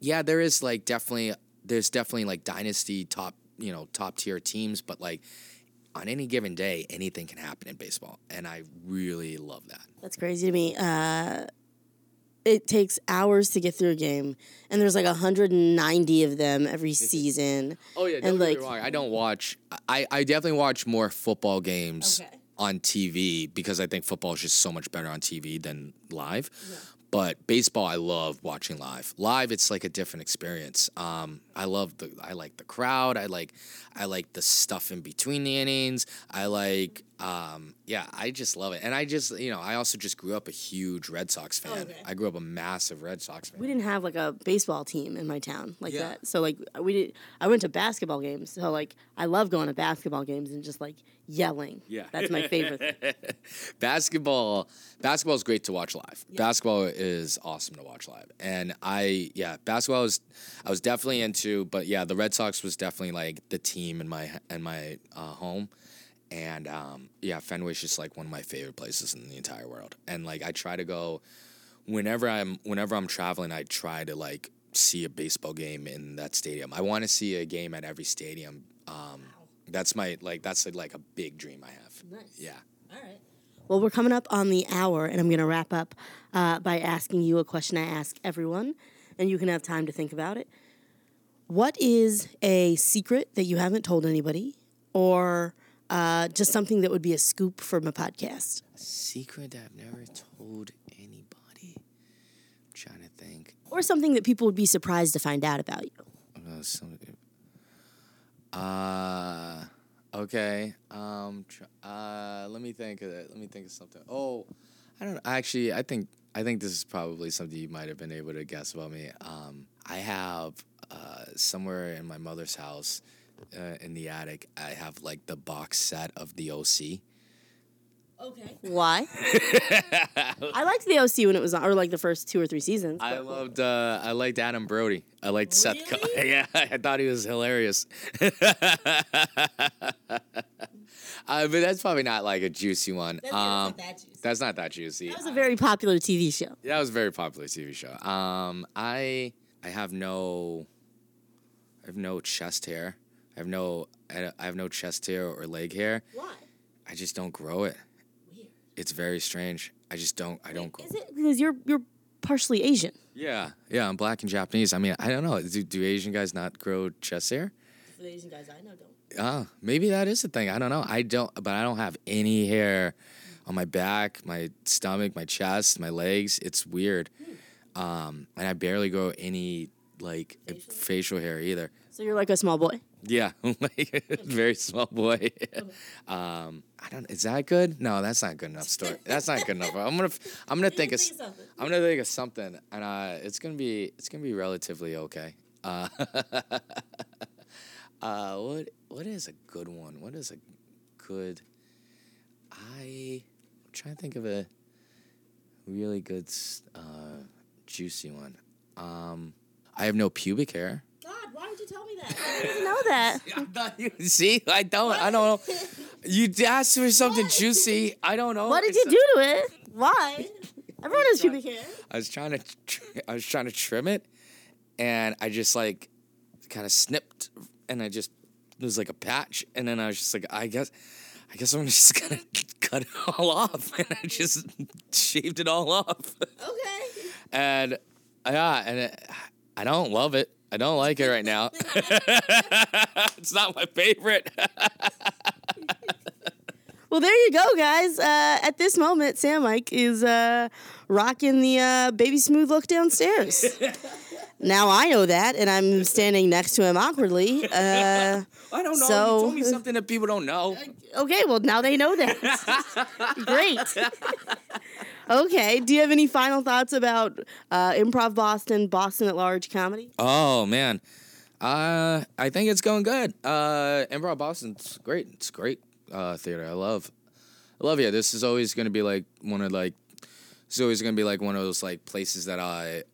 yeah, there is like definitely there's definitely like dynasty top, you know, top tier teams, but like on any given day, anything can happen in baseball, and I really love that. That's crazy to me. Uh, it takes hours to get through a game, and there's like 190 of them every season. Oh yeah, And, don't get like- me wrong. I don't watch. I I definitely watch more football games Okay. on TV because I think football is just so much better on TV than live. But baseball, I love watching live. Live, it's like a different experience. Um, I love the. I like the crowd. I like. I like the stuff in between the innings. I like. Um, yeah, I just love it. And I just, you know, I also just grew up a huge Red Sox fan. Okay. I grew up a massive Red Sox fan. We didn't have like a baseball team in my town like Yeah. that. So like we did. I went to basketball games. So like I love going to basketball games and just like yelling. Yeah. that's my favorite. thing. <laughs> basketball basketball is great to watch live basketball is awesome to watch live and i yeah basketball was i was definitely into but yeah the red sox was definitely like the team in my in my uh, home and um, yeah fenway's just like one of my favorite places in the entire world and like i try to go whenever i'm whenever i'm traveling i try to like see a baseball game in that stadium i want to see a game at every stadium um, that's my like that's like a big dream i have Nice. yeah All right. Well, we're coming up on the hour, and I'm going to wrap up uh, by asking you a question I ask everyone, and you can have time to think about it. What is a secret that you haven't told anybody, or uh, just something that would be a scoop from a podcast? secret that I've never told anybody. I'm trying to think. Or something that people would be surprised to find out about you? Uh, some, uh okay. Um, tr- uh, let me think of it. Let me think of something. Oh, I don't. Actually, I think I think this is probably something you might have been able to guess about me. Um, I have uh, somewhere in my mother's house, uh, in the attic, I have like the box set of the OC. Okay. Why? <laughs> I liked the OC when it was on, or like the first two or three seasons. I loved uh, I liked Adam Brody. I liked Seth. Co- <laughs> yeah, I thought he was hilarious. <laughs> uh, but that's probably not like a juicy one. That's- that's um, not that juicy. that's not that juicy. That was a very popular TV show. that was a very popular TV show. Um, I I have no I have no chest hair. I have no I have no chest hair or leg hair. Why? I just don't grow it. Weird. It's very strange. I just don't. I don't. Is it because you're you're partially Asian? Yeah, yeah. I'm black and Japanese. I mean, I don't know. Do, do Asian guys not grow chest hair? The Asian guys I know don't. Ah, maybe that is the thing. I don't know. I don't, but I don't have any hair on my back, my stomach, my chest, my legs. It's weird. Um, and I barely grow any like facial, hair either. So you're like a small boy. Yeah, <laughs> very small boy. <laughs> um, I don't. Is that good? No, that's not good enough story. That's not good enough. I'm gonna. I'm gonna <laughs> think of. s- I'm gonna think of something, and uh, it's gonna be. It's gonna be relatively okay. Uh, uh, what What is a good one? What is a good? I'm trying to think of a really good, uh, juicy one. Um, I have no pubic hair. God, did you tell me that? <laughs> I didn't know that. <laughs> I thought you see. I don't. I don't know. You asked for something juicy. I don't know. What did It's- you do to it? Why? <laughs> Everyone has pubic hair. I was trying to. Tr- I was trying to trim it, and I just like, kind of snipped, and I just it was like a patch, and then I was just like, I guess. I guess I'm just gonna cut it all off, and I just shaved it all off, Okay. and yeah, and it, I don't love it. I don't like it right now. <laughs> it's not my favorite. <laughs> Well, there you go, guys. Uh, at this moment, Sam Mike is uh, rocking the uh, baby smooth look downstairs. <laughs> now I know that, and I'm standing next to him awkwardly. Uh, I don't know. So- you told me something that people don't know. okay, well now they know that. Great. Okay. Do you have any final thoughts about uh, Improv Boston, Boston at Large comedy? Oh man, uh, I think it's going good. Uh, Improv Boston's great. It's great uh, theater. I love, I love it. This is always going to be like one of like, it's always going to be like one of those like places that I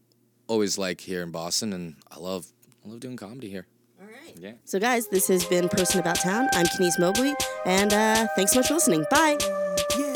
always like here in Boston, and I love, I love doing comedy here. All right. Yeah. So, guys, this has been Person About Town. I'm Kenise Mobley, and uh, thanks so much for listening. Bye. Yeah.